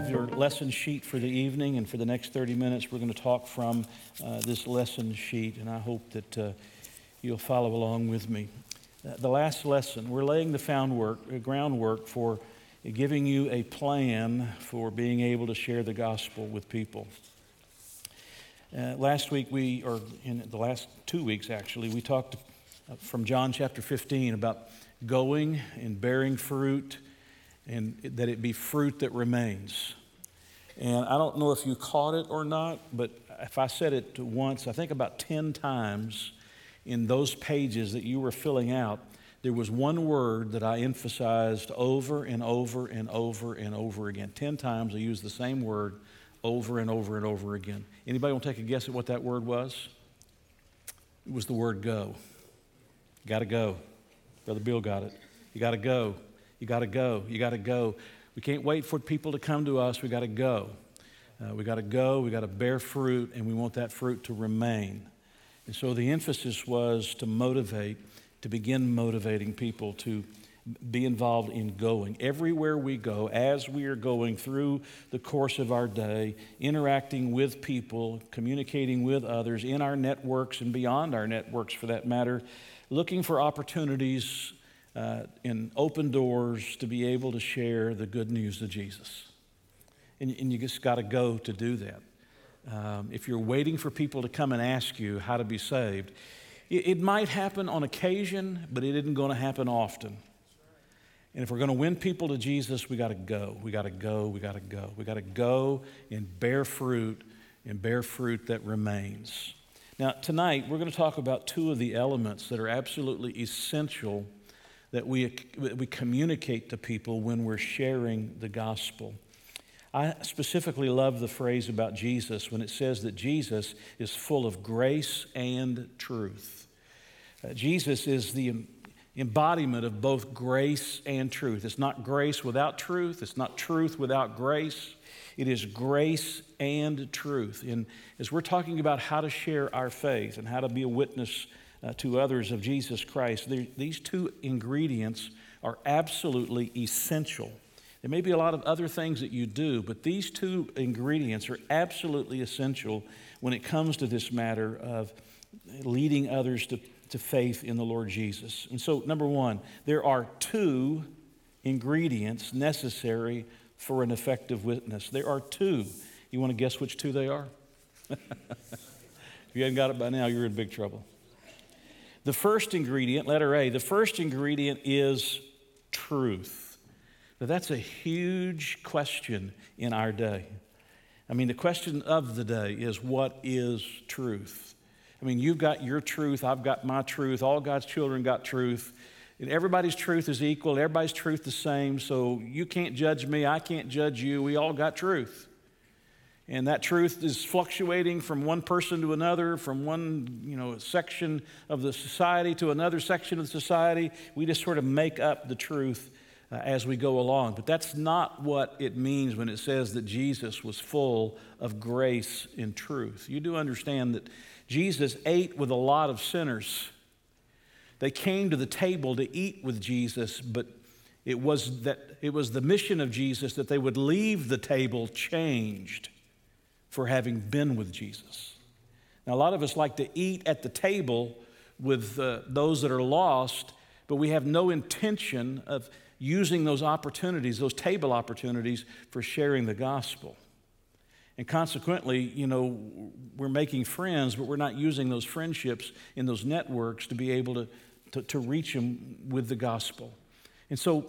have your lesson sheet for the evening, and for the next 30 minutes, we're going to talk from uh, this lesson sheet, and I hope that uh, you'll follow along with me. Uh, the last lesson, we're laying the groundwork, uh, groundwork for giving you a plan for being able to share the gospel with people. Uh, last week, we, or in the last two weeks actually, we talked uh, from John chapter 15 about going and bearing fruit and that it be fruit that remains. And I don't know if you caught it or not, but if I said it once, I think about 10 times in those pages that you were filling out, there was one word that I emphasized over and over and over and over again. 10 times I used the same word over and over and over again. Anybody want to take a guess at what that word was? It was the word go. Got to go. Brother Bill got it. You got to go. You got to go. You got to go. We can't wait for people to come to us. We got to go. Uh, we got to go. We got to bear fruit, and we want that fruit to remain. And so the emphasis was to motivate, to begin motivating people to be involved in going. Everywhere we go, as we are going through the course of our day, interacting with people, communicating with others in our networks and beyond our networks for that matter, looking for opportunities uh, in open doors to be able to share the good news of Jesus. And, and you just got to go to do that. Um, if you're waiting for people to come and ask you how to be saved, it, it might happen on occasion, but it isn't going to happen often. And if we're going to win people to Jesus, we got to go. We got to go. We got to go. We got to go and bear fruit and bear fruit that remains. Now, tonight, we're going to talk about two of the elements that are absolutely essential that we, we communicate to people when we're sharing the gospel. I specifically love the phrase about Jesus when it says that Jesus is full of grace and truth. Uh, Jesus is the embodiment of both grace and truth. It's not grace without truth, it's not truth without grace. It is grace and truth. And as we're talking about how to share our faith and how to be a witness uh, to others of Jesus Christ, these two ingredients are absolutely essential. There may be a lot of other things that you do, but these two ingredients are absolutely essential when it comes to this matter of leading others to, to faith in the Lord Jesus. And so, number one, there are two ingredients necessary for an effective witness. There are two. You want to guess which two they are? if you haven't got it by now, you're in big trouble. The first ingredient, letter A, the first ingredient is truth. Now, that's a huge question in our day. I mean, the question of the day is what is truth? I mean, you've got your truth, I've got my truth, all God's children got truth. And everybody's truth is equal, everybody's truth the same, so you can't judge me, I can't judge you. We all got truth. And that truth is fluctuating from one person to another, from one you know, section of the society to another section of the society. We just sort of make up the truth uh, as we go along. But that's not what it means when it says that Jesus was full of grace and truth. You do understand that Jesus ate with a lot of sinners. They came to the table to eat with Jesus, but it was, that, it was the mission of Jesus that they would leave the table changed for having been with Jesus. Now, a lot of us like to eat at the table with uh, those that are lost, but we have no intention of using those opportunities, those table opportunities, for sharing the gospel. And consequently, you know, we're making friends, but we're not using those friendships in those networks to be able to, to, to reach them with the gospel. And so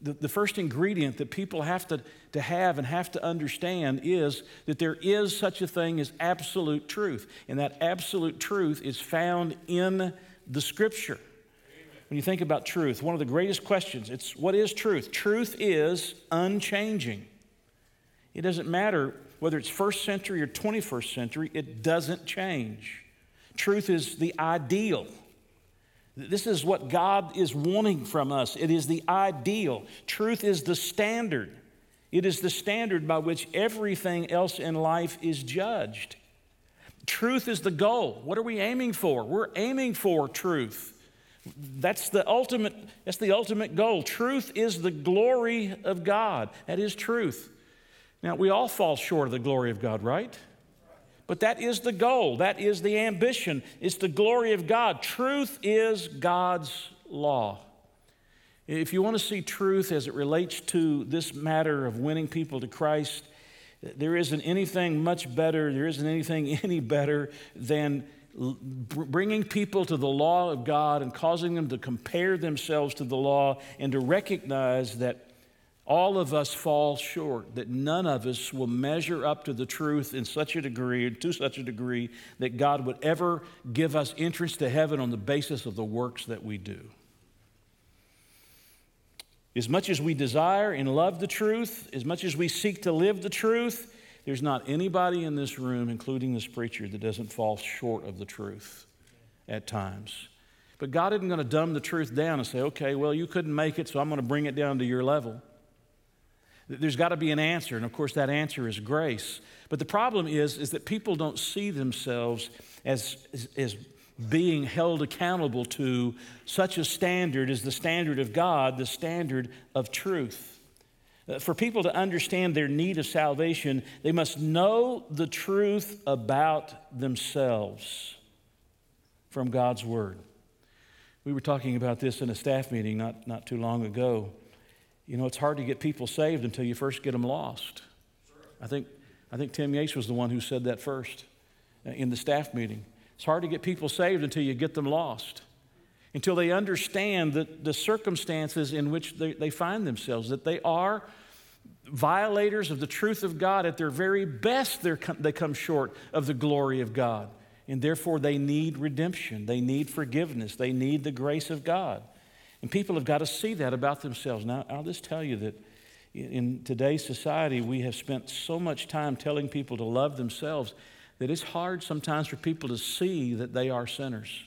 the, the first ingredient that people have to, to have and have to understand is that there is such a thing as absolute truth. And that absolute truth is found in the scripture. When you think about truth, one of the greatest questions, it's what is truth? Truth is unchanging. It doesn't matter whether it's first century or 21st century, it doesn't change. Truth is the ideal. This is what God is wanting from us. It is the ideal. Truth is the standard. It is the standard by which everything else in life is judged. Truth is the goal. What are we aiming for? We're aiming for truth. That's the ultimate that's the ultimate goal. Truth is the glory of God. That is truth. Now, we all fall short of the glory of God, right? But that is the goal, that is the ambition. It's the glory of God. Truth is God's law. If you want to see truth as it relates to this matter of winning people to Christ, there isn't anything much better, there isn't anything any better than bringing people to the law of God and causing them to compare themselves to the law and to recognize that all of us fall short, that none of us will measure up to the truth in such a degree, to such a degree, that God would ever give us entrance to heaven on the basis of the works that we do. As much as we desire and love the truth, as much as we seek to live the truth, there's not anybody in this room, including this preacher, that doesn't fall short of the truth at times. But God isn't going to dumb the truth down and say, okay, well, you couldn't make it, so I'm going to bring it down to your level. There's got to be an answer, and of course, that answer is grace. But the problem is, is that people don't see themselves as, as, as being held accountable to such a standard as the standard of God, the standard of truth. Uh, for people to understand their need of salvation, they must know the truth about themselves from God's Word. We were talking about this in a staff meeting not, not too long ago. You know, it's hard to get people saved until you first get them lost. I think, I think Tim Yates was the one who said that first uh, in the staff meeting. It's hard to get people saved until you get them lost, until they understand that the circumstances in which they, they find themselves, that they are violators of the truth of God. At their very best, they come short of the glory of God. And therefore, they need redemption. They need forgiveness. They need the grace of God. And people have got to see that about themselves. Now, I'll just tell you that in today's society, we have spent so much time telling people to love themselves that it's hard sometimes for people to see that they are sinners.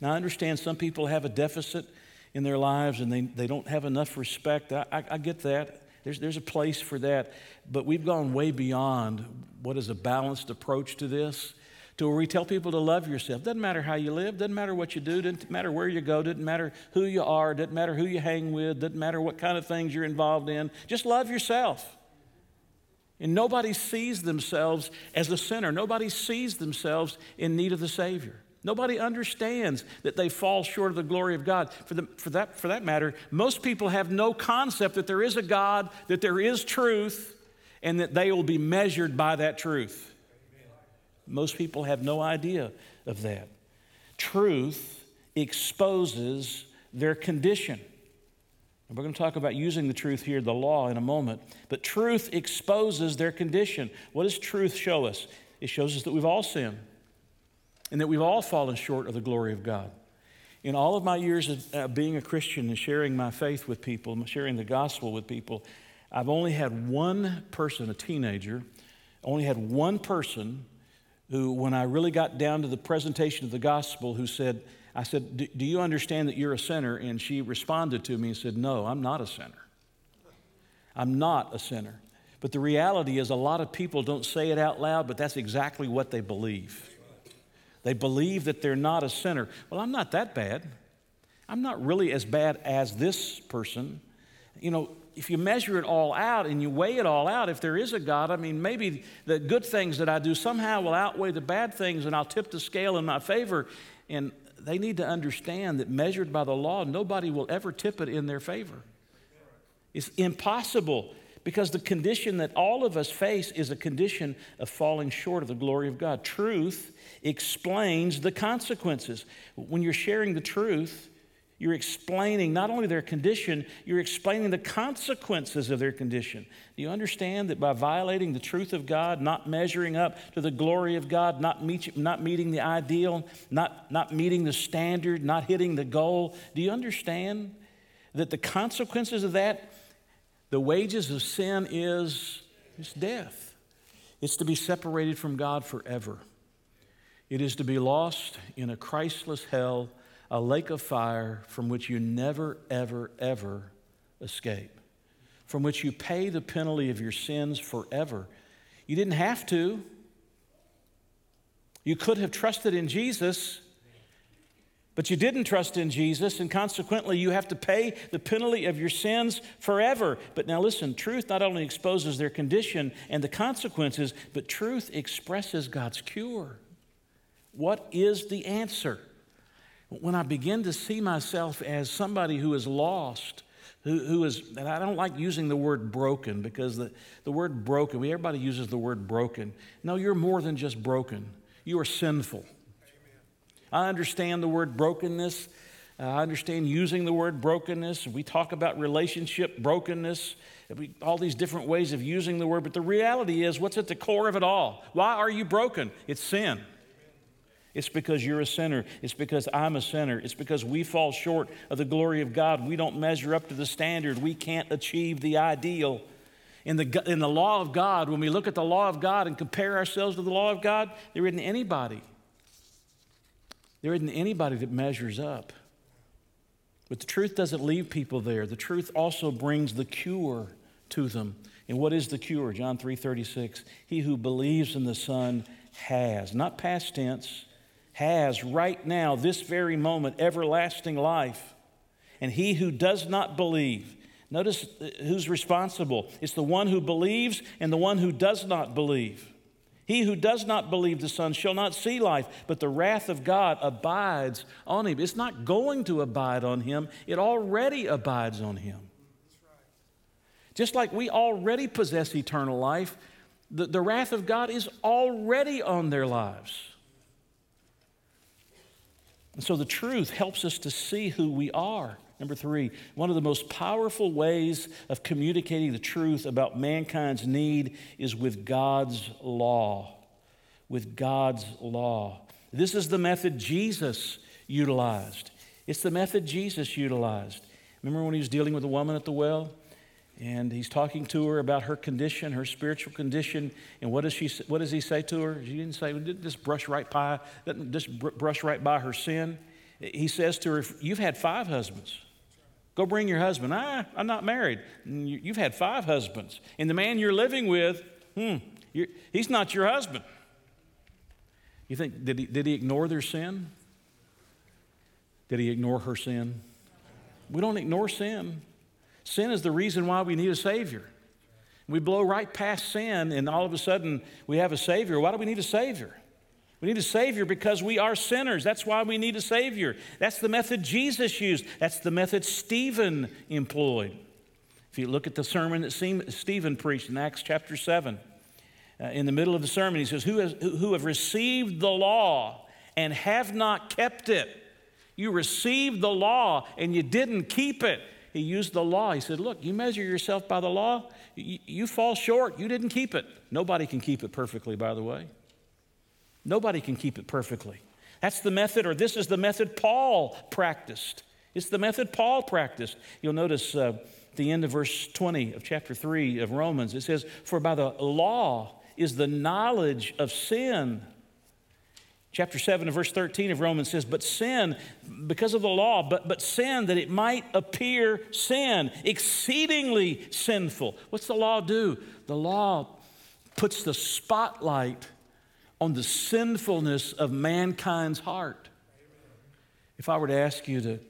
Now, I understand some people have a deficit in their lives and they, they don't have enough respect. I, I, I get that. There's, there's a place for that. But we've gone way beyond what is a balanced approach to this to where we tell people to love yourself. Doesn't matter how you live, doesn't matter what you do, doesn't matter where you go, doesn't matter who you are, doesn't matter who you hang with, doesn't matter what kind of things you're involved in. Just love yourself. And nobody sees themselves as a sinner. Nobody sees themselves in need of the Savior. Nobody understands that they fall short of the glory of God. For, the, for, that, for that matter, most people have no concept that there is a God, that there is truth, and that they will be measured by that truth. Most people have no idea of that. Truth exposes their condition. And we're going to talk about using the truth here, the law, in a moment. But truth exposes their condition. What does truth show us? It shows us that we've all sinned and that we've all fallen short of the glory of God. In all of my years of uh, being a Christian and sharing my faith with people, sharing the gospel with people, I've only had one person, a teenager, only had one person who, when I really got down to the presentation of the gospel, who said, I said, Do you understand that you're a sinner? And she responded to me and said, No, I'm not a sinner. I'm not a sinner. But the reality is, a lot of people don't say it out loud, but that's exactly what they believe. They believe that they're not a sinner. Well, I'm not that bad. I'm not really as bad as this person. You know, if you measure it all out and you weigh it all out, if there is a God, I mean, maybe the good things that I do somehow will outweigh the bad things and I'll tip the scale in my favor. And they need to understand that measured by the law, nobody will ever tip it in their favor. It's impossible because the condition that all of us face is a condition of falling short of the glory of God. Truth explains the consequences. When you're sharing the truth, you're explaining not only their condition, you're explaining the consequences of their condition. Do you understand that by violating the truth of God, not measuring up to the glory of God, not, meet, not meeting the ideal, not, not meeting the standard, not hitting the goal, do you understand that the consequences of that, the wages of sin is, is death? It's to be separated from God forever. It is to be lost in a Christless hell a lake of fire from which you never, ever, ever escape, from which you pay the penalty of your sins forever. You didn't have to. You could have trusted in Jesus, But you didn't trust in Jesus, and consequently, you have to pay the penalty of your sins forever. But now, listen truth not only exposes their condition and the consequences, but truth expresses God's cure. What is the answer? When I begin to see myself as somebody who is lost, who, who is, and I don't like using the word broken because the, the word broken, we, everybody uses the word broken. No, you're more than just broken, you are sinful. I understand the word brokenness. Uh, I understand using the word brokenness. We talk about relationship brokenness, we, all these different ways of using the word, but the reality is what's at the core of it all? Why are you broken? It's sin. It's because you're a sinner. It's because I'm a sinner. It's because we fall short of the glory of God. We don't measure up to the standard. We can't achieve the ideal. In the, in the law of God, when we look at the law of God and compare ourselves to the law of God, there isn't anybody. There isn't anybody that measures up. But the truth doesn't leave people there. The truth also brings the cure to them. And what is the cure? John 3:36. He who believes in the Son has, not past tense, has right now, this very moment, everlasting life. And he who does not believe, notice uh, who's responsible. It's the one who believes and the one who does not believe. He who does not believe the Son shall not see life, but the wrath of God abides on him. It's not going to abide on him, it already abides on him. Just like we already possess eternal life, the, the wrath of God is already on their lives. And so the truth helps us to see who we are. Number three, one of the most powerful ways of communicating the truth about mankind's need is with God's law. With God's law. This is the method Jesus utilized. It's the method Jesus utilized. Remember when he was dealing with the woman at the well? And he's talking to her about her condition, her spiritual condition. And what does, she, what does he say to her? She didn't say, just brush right by, just brush right by her sin. He says to her, You've had five husbands. Go bring your husband. Ah, I'm not married. You've had five husbands. And the man you're living with, hmm, he's not your husband. You think, did he, did he ignore their sin? Did he ignore her sin? We don't ignore sin. Sin is the reason why we need a Savior. We blow right past sin, and all of a sudden we have a Savior. Why do we need a Savior? We need a Savior because we are sinners. That's why we need a Savior. That's the method Jesus used, that's the method Stephen employed. If you look at the sermon that Stephen preached in Acts chapter 7, uh, in the middle of the sermon, he says, who, has, who have received the law and have not kept it. You received the law and you didn't keep it he used the law. He said, Look, you measure yourself by the law, you, you fall short. You didn't keep it. Nobody can keep it perfectly, by the way. Nobody can keep it perfectly. That's the method, or this is the method Paul practiced. It's the method Paul practiced. You'll notice uh, at the end of verse 20 of chapter 3 of Romans, it says, For by the law is the knowledge of sin. Chapter 7 and verse 13 of Romans says, But sin, because of the law, but, but sin that it might appear sin, exceedingly sinful. What's the law do? The law puts the spotlight on the sinfulness of mankind's heart. If I were to ask you to,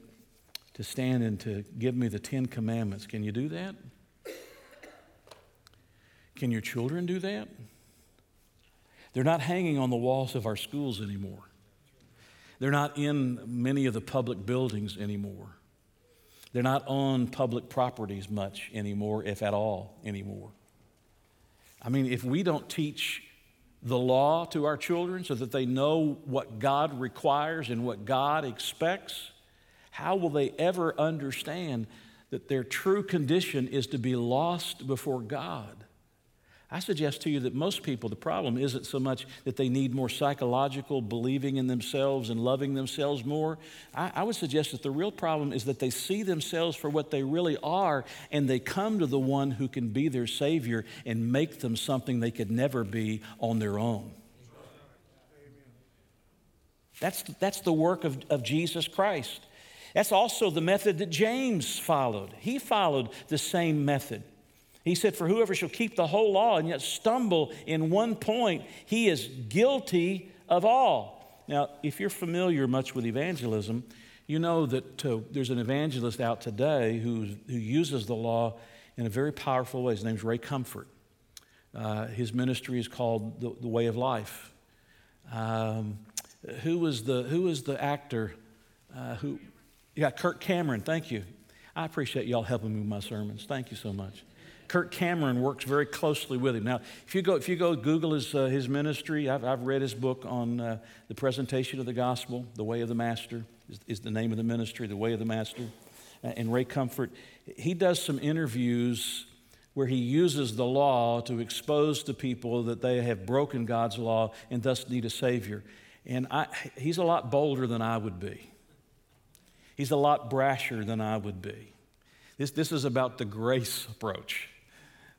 to stand and to give me the Ten Commandments, can you do that? Can your children do that? They're not hanging on the walls of our schools anymore. They're not in many of the public buildings anymore. They're not on public properties much anymore, if at all anymore. I mean, if we don't teach the law to our children so that they know what God requires and what God expects, how will they ever understand that their true condition is to be lost before God? I suggest to you that most people, the problem isn't so much that they need more psychological believing in themselves and loving themselves more. I, I, would suggest that the real problem is that they see themselves for what they really are and they come to the one who can be their Savior and make them something they could never be on their own. That's, that's the work of, of Jesus Christ. That's also the method that James followed. He followed the same method. He said, For whoever shall keep the whole law and yet stumble in one point, he is guilty of all. Now, if you're familiar much with evangelism, you know that uh, there's an evangelist out today who, who uses the law in a very powerful way. His name's Ray Comfort. Uh, his ministry is called the, the Way of Life. Um, who was the who was the actor uh, who? Yeah, Kirk Cameron. Thank you. I appreciate y'all helping me with my sermons. Thank you so much. Kirk Cameron works very closely with him. Now, if you go, if you go Google his, uh, his ministry, I've, I've read his book on uh, the presentation of the gospel, The Way of the Master is, is, the name of the ministry, The Way of the Master. Uh, and Ray Comfort, he does some interviews where he uses the law to expose to people that they have broken God's law and thus need a Savior. And I, he's a lot bolder than I would be. He's a lot brasher than I would be. This, this is about the grace approach.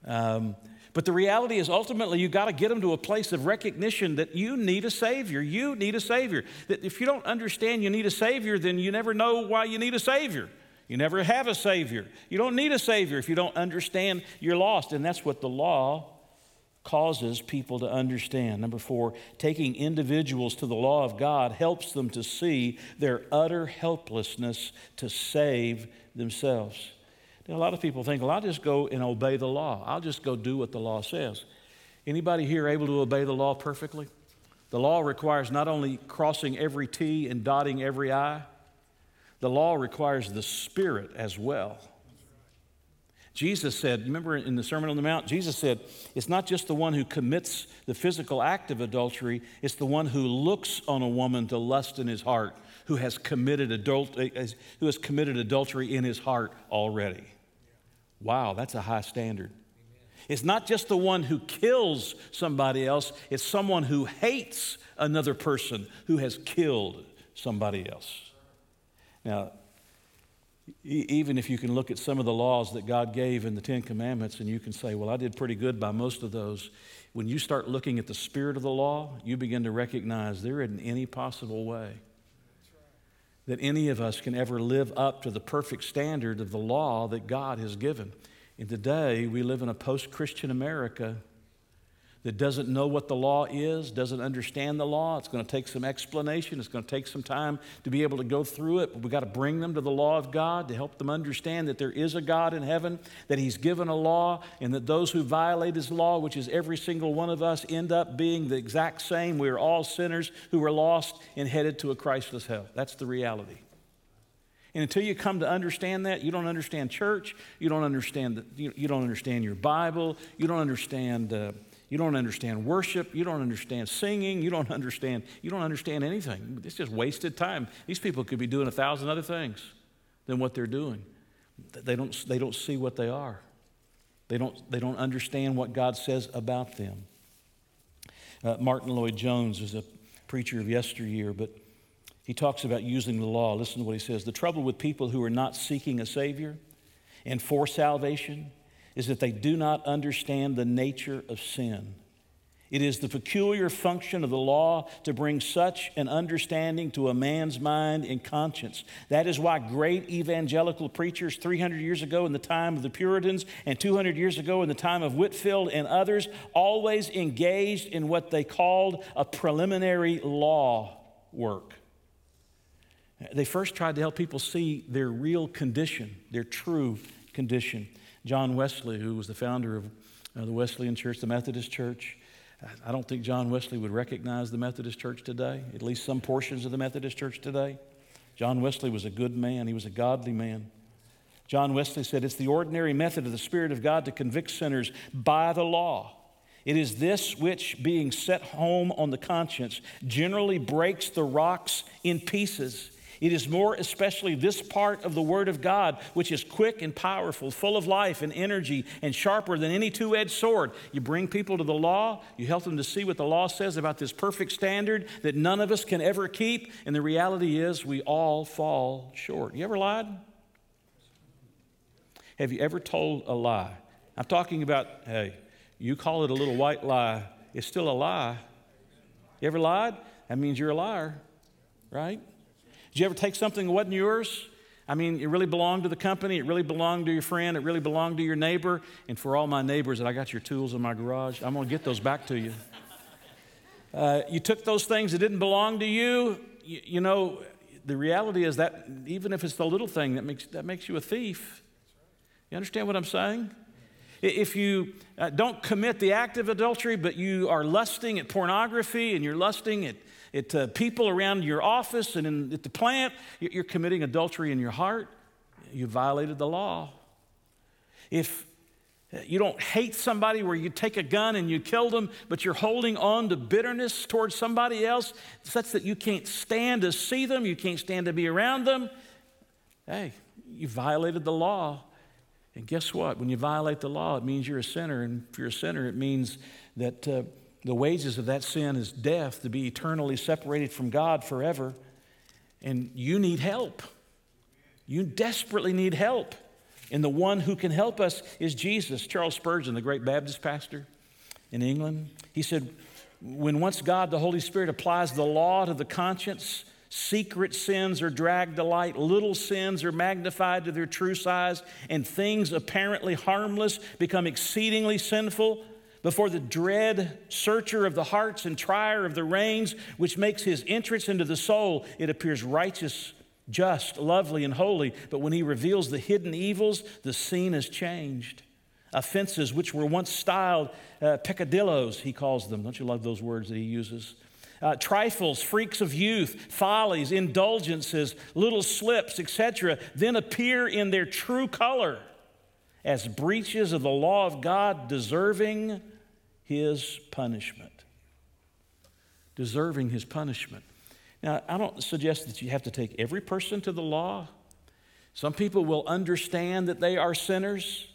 Um, but the reality is, ultimately, you've got to get them to a place of recognition that you need a Savior. You need a Savior. That if you don't understand you need a Savior, then you never know why you need a Savior. You never have a Savior. You don't need a Savior if you don't understand you're lost. And that's what the law causes people to understand. Number four, taking individuals to the law of God helps them to see their utter helplessness to save themselves. Now, a lot of people think, well, I'll just go and obey the law. I'll just go do what the law says. Anybody here able to obey the law perfectly? The law requires not only crossing every T and dotting every I, the law requires the Spirit as well. Jesus said, remember in the Sermon on the Mount, Jesus said, it's not just the one who commits the physical act of adultery, it's the one who looks on a woman to lust in his heart, who has committed, adult, uh, who has committed adultery in his heart already. Wow, that's a high standard. It's not just the one who kills somebody else, it's someone who hates another person who has killed somebody else. Now, even if you can look at some of the laws that God gave in the Ten Commandments and you can say, well, I did pretty good by most of those, when you start looking at the spirit of the law, you begin to recognize there isn't any possible way that any of us can ever live up to the perfect standard of the law that God has given. And today, we live in a post Christian America that doesn't know what the law is, doesn't understand the law. It's going to take some explanation. It's going to take some time to be able to go through it. But we've got to bring them to the law of God to help them understand that there is a God in heaven, that He's given a law, and that those who violate His law, which is every single one of us, end up being the exact same. We are all sinners who are lost and headed to a Christless hell. That's the reality. And until you come to understand that, you don't understand church, you don't understand, the, you, you don't understand your Bible, you don't understand. Uh, you don't understand worship. You don't understand singing. You don't understand, you don't understand anything. It's just wasted time. These people could be doing a thousand other things than what they're doing. They don't, they don't see what they are. They don't, they don't understand what God says about them. Uh, Martyn Lloyd-Jones is a preacher of yesteryear, but he talks about using the law. Listen to what he says. The trouble with people who are not seeking a Savior and for salvation is that they do not understand the nature of sin. It is the peculiar function of the law to bring such an understanding to a man's mind and conscience. That is why great evangelical preachers 300 years ago in the time of the Puritans and 200 years ago in the time of Whitefield and others always engaged in what they called a preliminary law work. They first tried to help people see their real condition, their true condition. John Wesley, who was the founder of uh, the Wesleyan Church, the Methodist Church. I don't think John Wesley would recognize the Methodist Church today, at least some portions of the Methodist Church today. John Wesley was a good man, he was a godly man. John Wesley said, It's the ordinary method of the Spirit of God to convict sinners by the law. It is this which, being set home on the conscience, generally breaks the rocks in pieces it is more especially this part of the Word of God, which is quick and powerful, full of life and energy, and sharper than any two edged sword. You bring people to the law, you help them to see what the law says about this perfect standard that none of us can ever keep, and the reality is we all fall short. You ever lied? Have you ever told a lie? I'm talking about, hey, you call it a little white lie, it's still a lie. You ever lied? That means you're a liar, right? Did you ever take something that wasn't yours? I mean, it really belonged to the company, it really belonged to your friend, it really belonged to your neighbor. And for all my neighbors that I got your tools in my garage, I'm going to get those back to you. uh, you took those things that didn't belong to you. you. You know, the reality is that even if it's the little thing, that makes, that makes you a thief. You understand what I'm saying? If you uh, don't commit the act of adultery, but you are lusting at pornography and you're lusting at, at uh, people around your office and in, at the plant, you're committing adultery in your heart. You violated the law. If you don't hate somebody where you take a gun and you kill them, but you're holding on to bitterness towards somebody else such that you can't stand to see them, you can't stand to be around them. Hey, you violated the law. And guess what? When you violate the law, it means you're a sinner. And if you're a sinner, it means that uh, the wages of that sin is death, to be eternally separated from God forever. And you need help. You desperately need help. And the one who can help us is Jesus. Charles Spurgeon, the great Baptist pastor in England, he said, When once God, the Holy Spirit, applies the law to the conscience, secret sins are dragged to light, little sins are magnified to their true size, and things apparently harmless become exceedingly sinful. Before the dread searcher of the hearts and trier of the reins, which makes his entrance into the soul, it appears righteous just, lovely, and holy, but when he reveals the hidden evils, the scene is changed. Offenses which were once styled uh, peccadillos, he calls them. Don't you love those words that he uses? Uh, trifles, freaks of youth, follies, indulgences, little slips, etc., then appear in their true color as breaches of the law of God, deserving his punishment. Deserving his punishment. Now, I don't suggest that you have to take every person to the law. Some people will understand that they are sinners,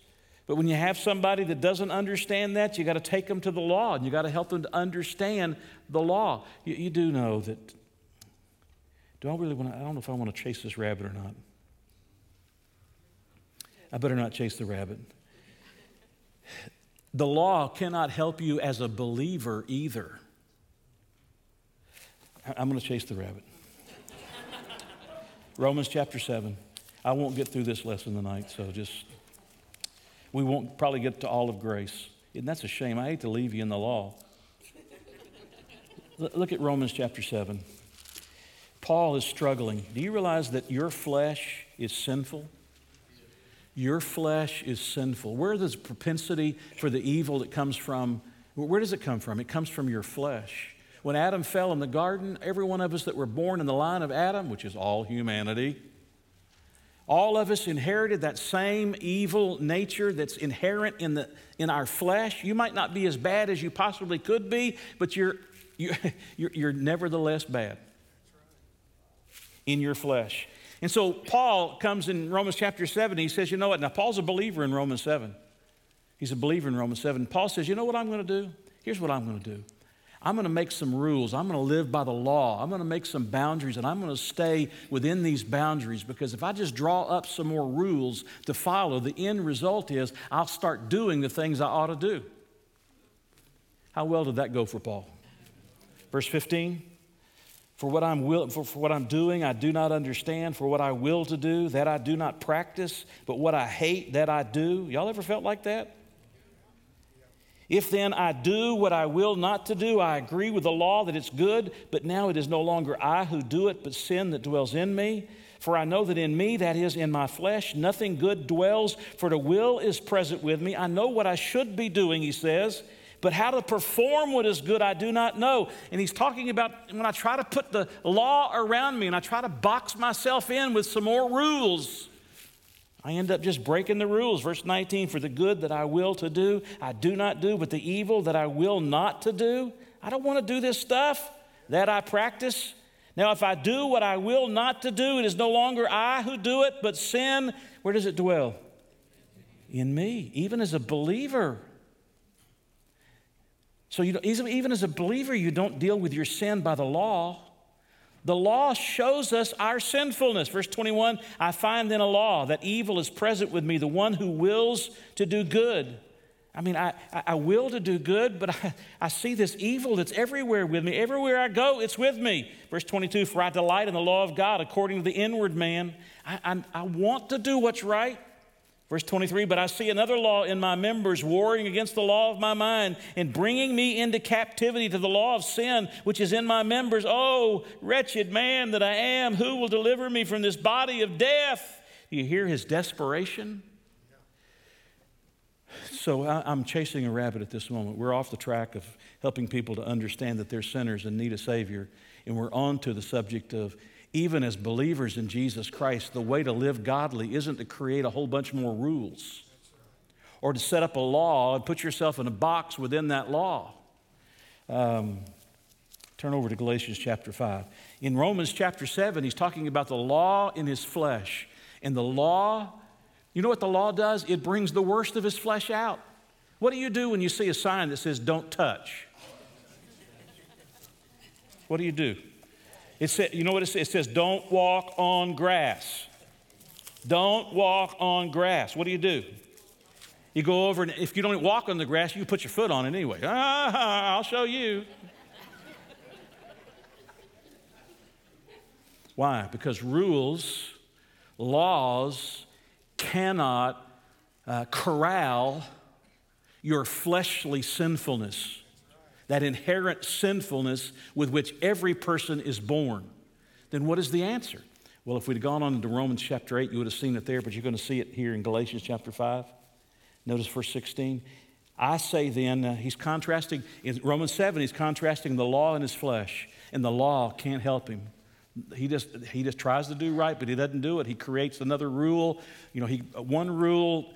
but when you have somebody that doesn't understand that, you got to take them to the law and you got to help them to understand the law. You, you do know that. Do I really want to? I don't know if I want to chase this rabbit or not. I better not chase the rabbit. The law cannot help you as a believer either. I'm going to chase the rabbit. Romans chapter 7. I won't get through this lesson tonight, so just, we won't probably get to all of grace. And that's a shame. I hate to leave you in the law. Look at Romans chapter 7. Paul is struggling. Do you realize that your flesh is sinful? Your flesh is sinful. Where does the propensity for the evil that comes from? Where does it come from? It comes from your flesh. When Adam fell in the garden, every one of us that were born in the line of Adam, which is all humanity, all of us inherited that same evil nature that's inherent in, the, in our flesh. You might not be as bad as you possibly could be, but you're, you're, you're nevertheless bad in your flesh. And so Paul comes in Romans chapter 7, he says, You know what? Now, Paul's a believer in Romans 7. He's a believer in Romans 7. Paul says, You know what I'm going to do? Here's what I'm going to do. I'm going to make some rules. I'm going to live by the law. I'm going to make some boundaries, and I'm going to stay within these boundaries because if I just draw up some more rules to follow, the end result is I'll start doing the things I ought to do. How well did that go for Paul? Verse 15 For what I'm, will, for, for what I'm doing, I do not understand. For what I will to do, that I do not practice. But what I hate, that I do. Y'all ever felt like that? If then I do what I will not to do, I agree with the law that it's good, but now it is no longer I who do it, but sin that dwells in me. For I know that in me, that is in my flesh, nothing good dwells, for the will is present with me. I know what I should be doing, he says, but how to perform what is good I do not know. And he's talking about when I try to put the law around me and I try to box myself in with some more rules. I end up just breaking the rules. Verse 19, for the good that I will to do, I do not do, but the evil that I will not to do, I don't want to do this stuff that I practice. Now, if I do what I will not to do, it is no longer I who do it, but sin, where does it dwell? In me, even as a believer. So, even as a believer, you don't deal with your sin by the law. The law shows us our sinfulness. Verse 21 I find then a law that evil is present with me, the one who wills to do good. I mean, I, I will to do good, but I, I see this evil that's everywhere with me. Everywhere I go, it's with me. Verse 22 For I delight in the law of God according to the inward man. I, I, I want to do what's right, Verse 23 But I see another law in my members, warring against the law of my mind, and bringing me into captivity to the law of sin, which is in my members. Oh, wretched man that I am, who will deliver me from this body of death? Do you hear his desperation? So I'm chasing a rabbit at this moment. We're off the track of helping people to understand that they're sinners and need a Savior. And we're on to the subject of even as believers in Jesus Christ, the way to live godly isn't to create a whole bunch more rules or to set up a law and put yourself in a box within that law. Um, turn over to Galatians chapter 5. In Romans chapter 7, he's talking about the law in his flesh. And the law, you know what the law does? It brings the worst of his flesh out. What do you do when you see a sign that says, don't touch? What do you do? It says, you know what it says? It says, don't walk on grass. Don't walk on grass. What do you do? You go over, and if you don't walk on the grass, you put your foot on it anyway. Ah, I'll show you. Why? Because rules, laws cannot uh, corral your fleshly sinfulness that inherent sinfulness with which every person is born, then what is the answer? Well, if we'd gone on into Romans chapter 8, you would have seen it there, but you're going to see it here in Galatians chapter 5. Notice verse 16. I say then, uh, he's contrasting, in Romans 7, he's contrasting the law in his flesh, and the law can't help him. He just, he just tries to do right, but he doesn't do it. He creates another rule. You know, he, one rule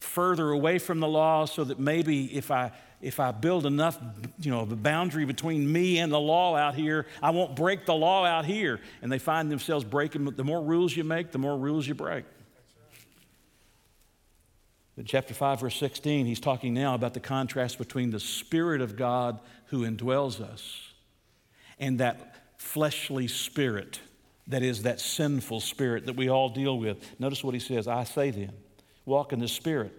further away from the law so that maybe if I if I build enough, you know, the boundary between me and the law out here, I won't break the law out here. And they find themselves breaking. The more rules you make, the more rules you break. In chapter 5, verse 16, he's talking now about the contrast between the Spirit of God who indwells us and that fleshly spirit that is that sinful spirit that we all deal with. Notice what he says I say then, walk in the Spirit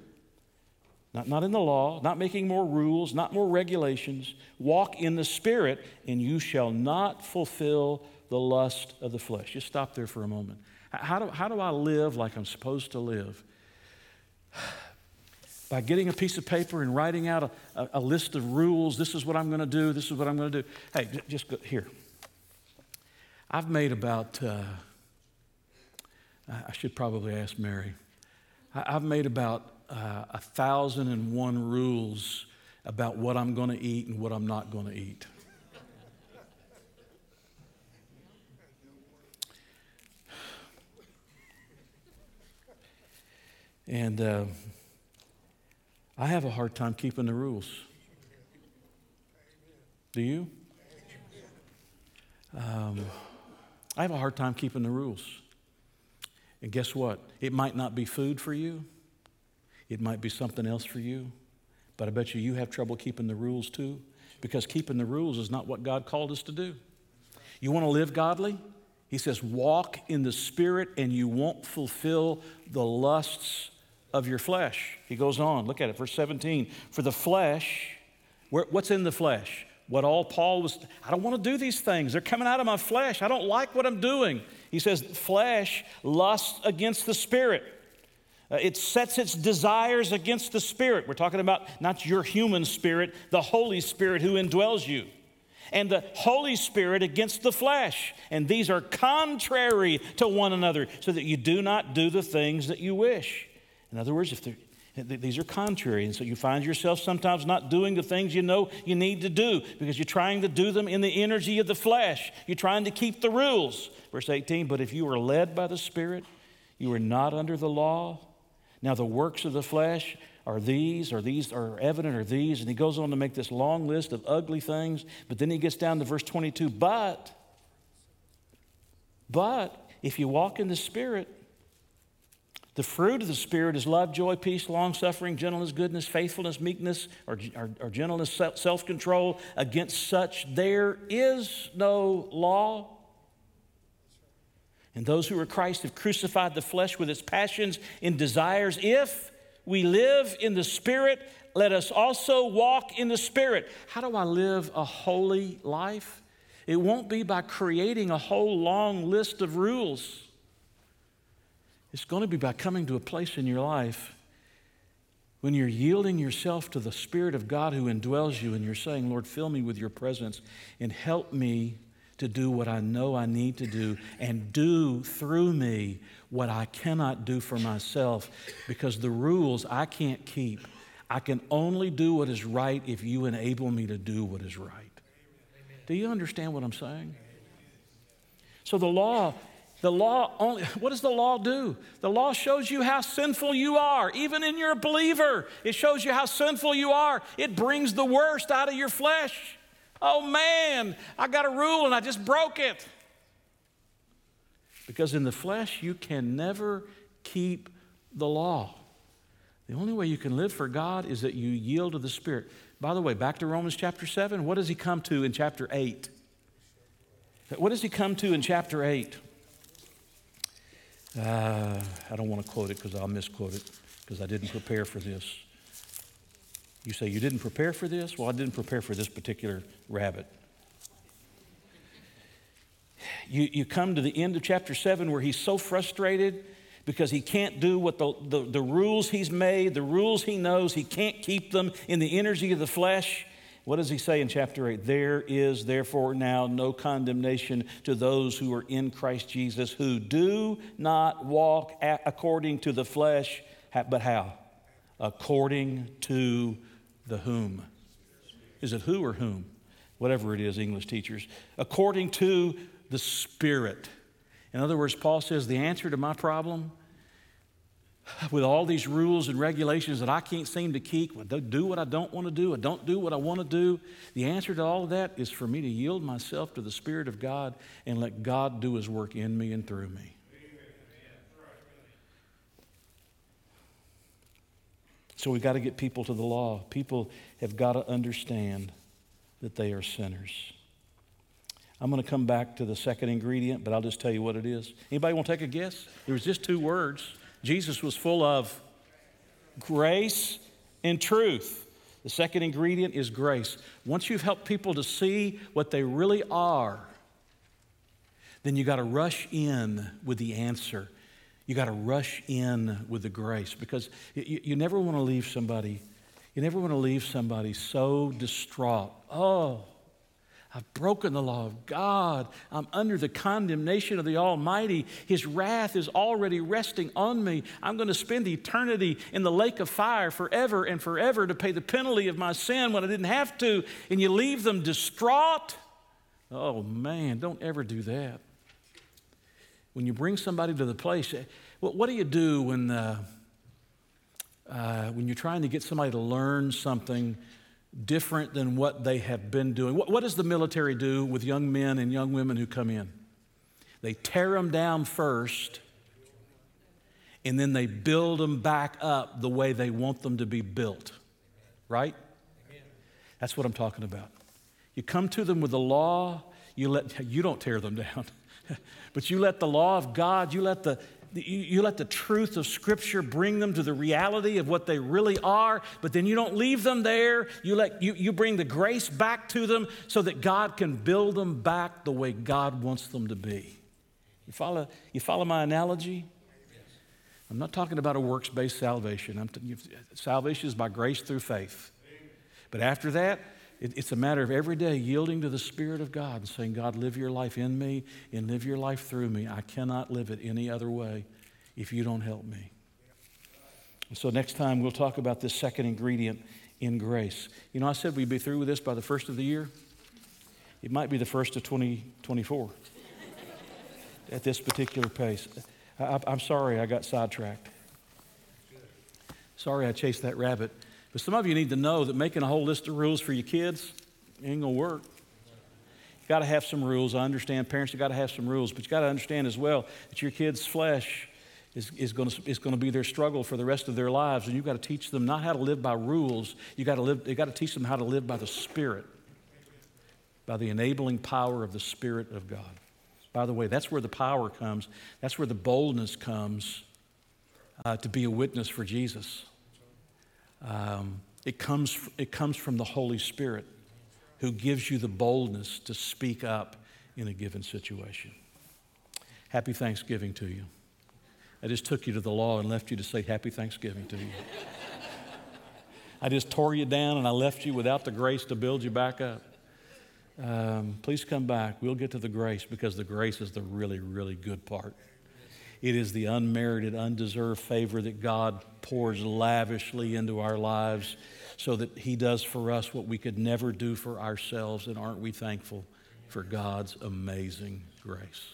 not, not in the law, not making more rules, not more regulations. Walk in the Spirit, and you shall not fulfill the lust of the flesh. Just stop there for a moment. How do, how do I live like I'm supposed to live? By getting a piece of paper and writing out a, a, a list of rules. This is what I'm going to do. This is what I'm going to do. Hey, just go, here. I've made about, uh, I should probably ask Mary. I've made about uh, a thousand and one rules about what I'm going to eat and what I'm not going to eat. And uh, I have a hard time keeping the rules. Do you? Um, I have a hard time keeping the rules. And guess what? It might not be food for you. It might be something else for you, but I bet you you have trouble keeping the rules too, because keeping the rules is not what God called us to do. You want to live godly? He says, walk in the Spirit and you won't fulfill the lusts of your flesh. He goes on, look at it, verse 17. For the flesh, what's in the flesh? What all Paul was, I don't want to do these things. They're coming out of my flesh. I don't like what I'm doing. He says, flesh lusts against the Spirit uh, it sets its desires against the Spirit. We're talking about not your human spirit, the Holy Spirit who indwells you. And the Holy Spirit against the flesh. And these are contrary to one another, so that you do not do the things that you wish. In other words, if these are contrary. And so you find yourself sometimes not doing the things you know you need to do because you're trying to do them in the energy of the flesh. You're trying to keep the rules. Verse 18, but if you are led by the Spirit, you are not under the law. Now, the works of the flesh are these, or these are evident, or these. And he goes on to make this long list of ugly things. But then he gets down to verse 22 But, but if you walk in the Spirit, the fruit of the Spirit is love, joy, peace, long suffering, gentleness, goodness, faithfulness, meekness, or, or, or gentleness, self control. Against such there is no law. And those who are Christ have crucified the flesh with its passions and desires. If we live in the Spirit, let us also walk in the Spirit. How do I live a holy life? It won't be by creating a whole long list of rules. It's going to be by coming to a place in your life when you're yielding yourself to the Spirit of God who indwells you and you're saying, Lord, fill me with your presence and help me to do what I know I need to do and do through me what I cannot do for myself because the rules I can't keep. I can only do what is right if you enable me to do what is right. Do you understand what I'm saying? So the law the law only, what does the law do? The law shows you how sinful you are. Even in your believer, it shows you how sinful you are. It brings the worst out of your flesh. Oh man, I got a rule and I just broke it. Because in the flesh, you can never keep the law. The only way you can live for God is that you yield to the Spirit. By the way, back to Romans chapter 7, what does he come to in chapter 8? What does he come to in chapter 8? Uh, I don't want to quote it because I'll misquote it because I didn't prepare for this. You say, You didn't prepare for this? Well, I didn't prepare for this particular rabbit. You, you come to the end of chapter 7 where he's so frustrated because he can't do what the, the, the rules he's made, the rules he knows, he can't keep them in the energy of the flesh. What does he say in chapter 8? There is therefore now no condemnation to those who are in Christ Jesus, who do not walk according to the flesh, but how? According to the whom? Is it who or whom? Whatever it is, English teachers. According to the Spirit. In other words, Paul says the answer to my problem with all these rules and regulations that I can't seem to keep, do what I don't want to do, I don't do what I want to do. The answer to all of that is for me to yield myself to the Spirit of God and let God do His work in me and through me. So we've got to get people to the law. People have got to understand that they are sinners. I'm going to come back to the second ingredient, but I'll just tell you what it is. Anybody want to take a guess? There was just two words. Jesus was full of grace and truth. The second ingredient is grace. Once you've helped people to see what they really are, then you got to rush in with the answer. You got to rush in with the grace because you, you never want to leave somebody, you never want to leave somebody so distraught. Oh, I've broken the law of God. I'm under the condemnation of the Almighty. His wrath is already resting on me. I'm going to spend eternity in the lake of fire forever and forever to pay the penalty of my sin when I didn't have to. And you leave them distraught. Oh, man, don't ever do that. When you bring somebody to the place, eh, what, do you do when, uh, uh, when you're trying to get somebody to learn something? different than what they have been doing. What, what, does the military do with young men and young women who come in? They tear them down first, and then they build them back up the way they want them to be built. Right? That's what I'm talking about. You come to them with the law, you, let, you don't tear them down, but you let the law of God, you let the, you, let the truth of Scripture bring them to the reality of what they really are, but then you don't leave them there. You, let, you, you bring the grace back to them so that God can build them back the way God wants them to be. You follow, you follow my analogy? I'm not talking about a works based salvation. T- salvation is by grace through faith. But after that, it, it's a matter of every day yielding to the Spirit of God and saying, God, live your life in me and live your life through me. I cannot live it any other way if you don't help me. So, next time we'll talk about this second ingredient in grace. You know, I said we'd be through with this by the first of the year. It might be the first of 2024 at this particular pace. I, I'm sorry I got sidetracked. Sorry I chased that rabbit. But some of you need to know that making a whole list of rules for your kids ain't to work. You got to have some rules. I understand parents have got to have some rules, but you got to understand as well that your kid's flesh is, is, to, is to be their struggle for the rest of their lives, and you've got to teach them not how to live by rules. You got to live. You got to teach them how to live by the Spirit, by the enabling power of the Spirit of God. By the way, that's where the power comes. That's where the boldness comes uh, to be a witness for Jesus. Um, it, comes, it comes from the Holy Spirit who gives you the boldness to speak up in a given situation. Happy Thanksgiving to you. I just took you to the law and left you to say Happy Thanksgiving to you. I just tore you down and I left you without the grace to build you back up. Um, please come back. We'll get to the grace because the grace is the really, really good part. It is the unmerited, undeserved favor that God pours lavishly into our lives so that He does for us what we could never do for ourselves. And aren't we thankful for God's amazing grace?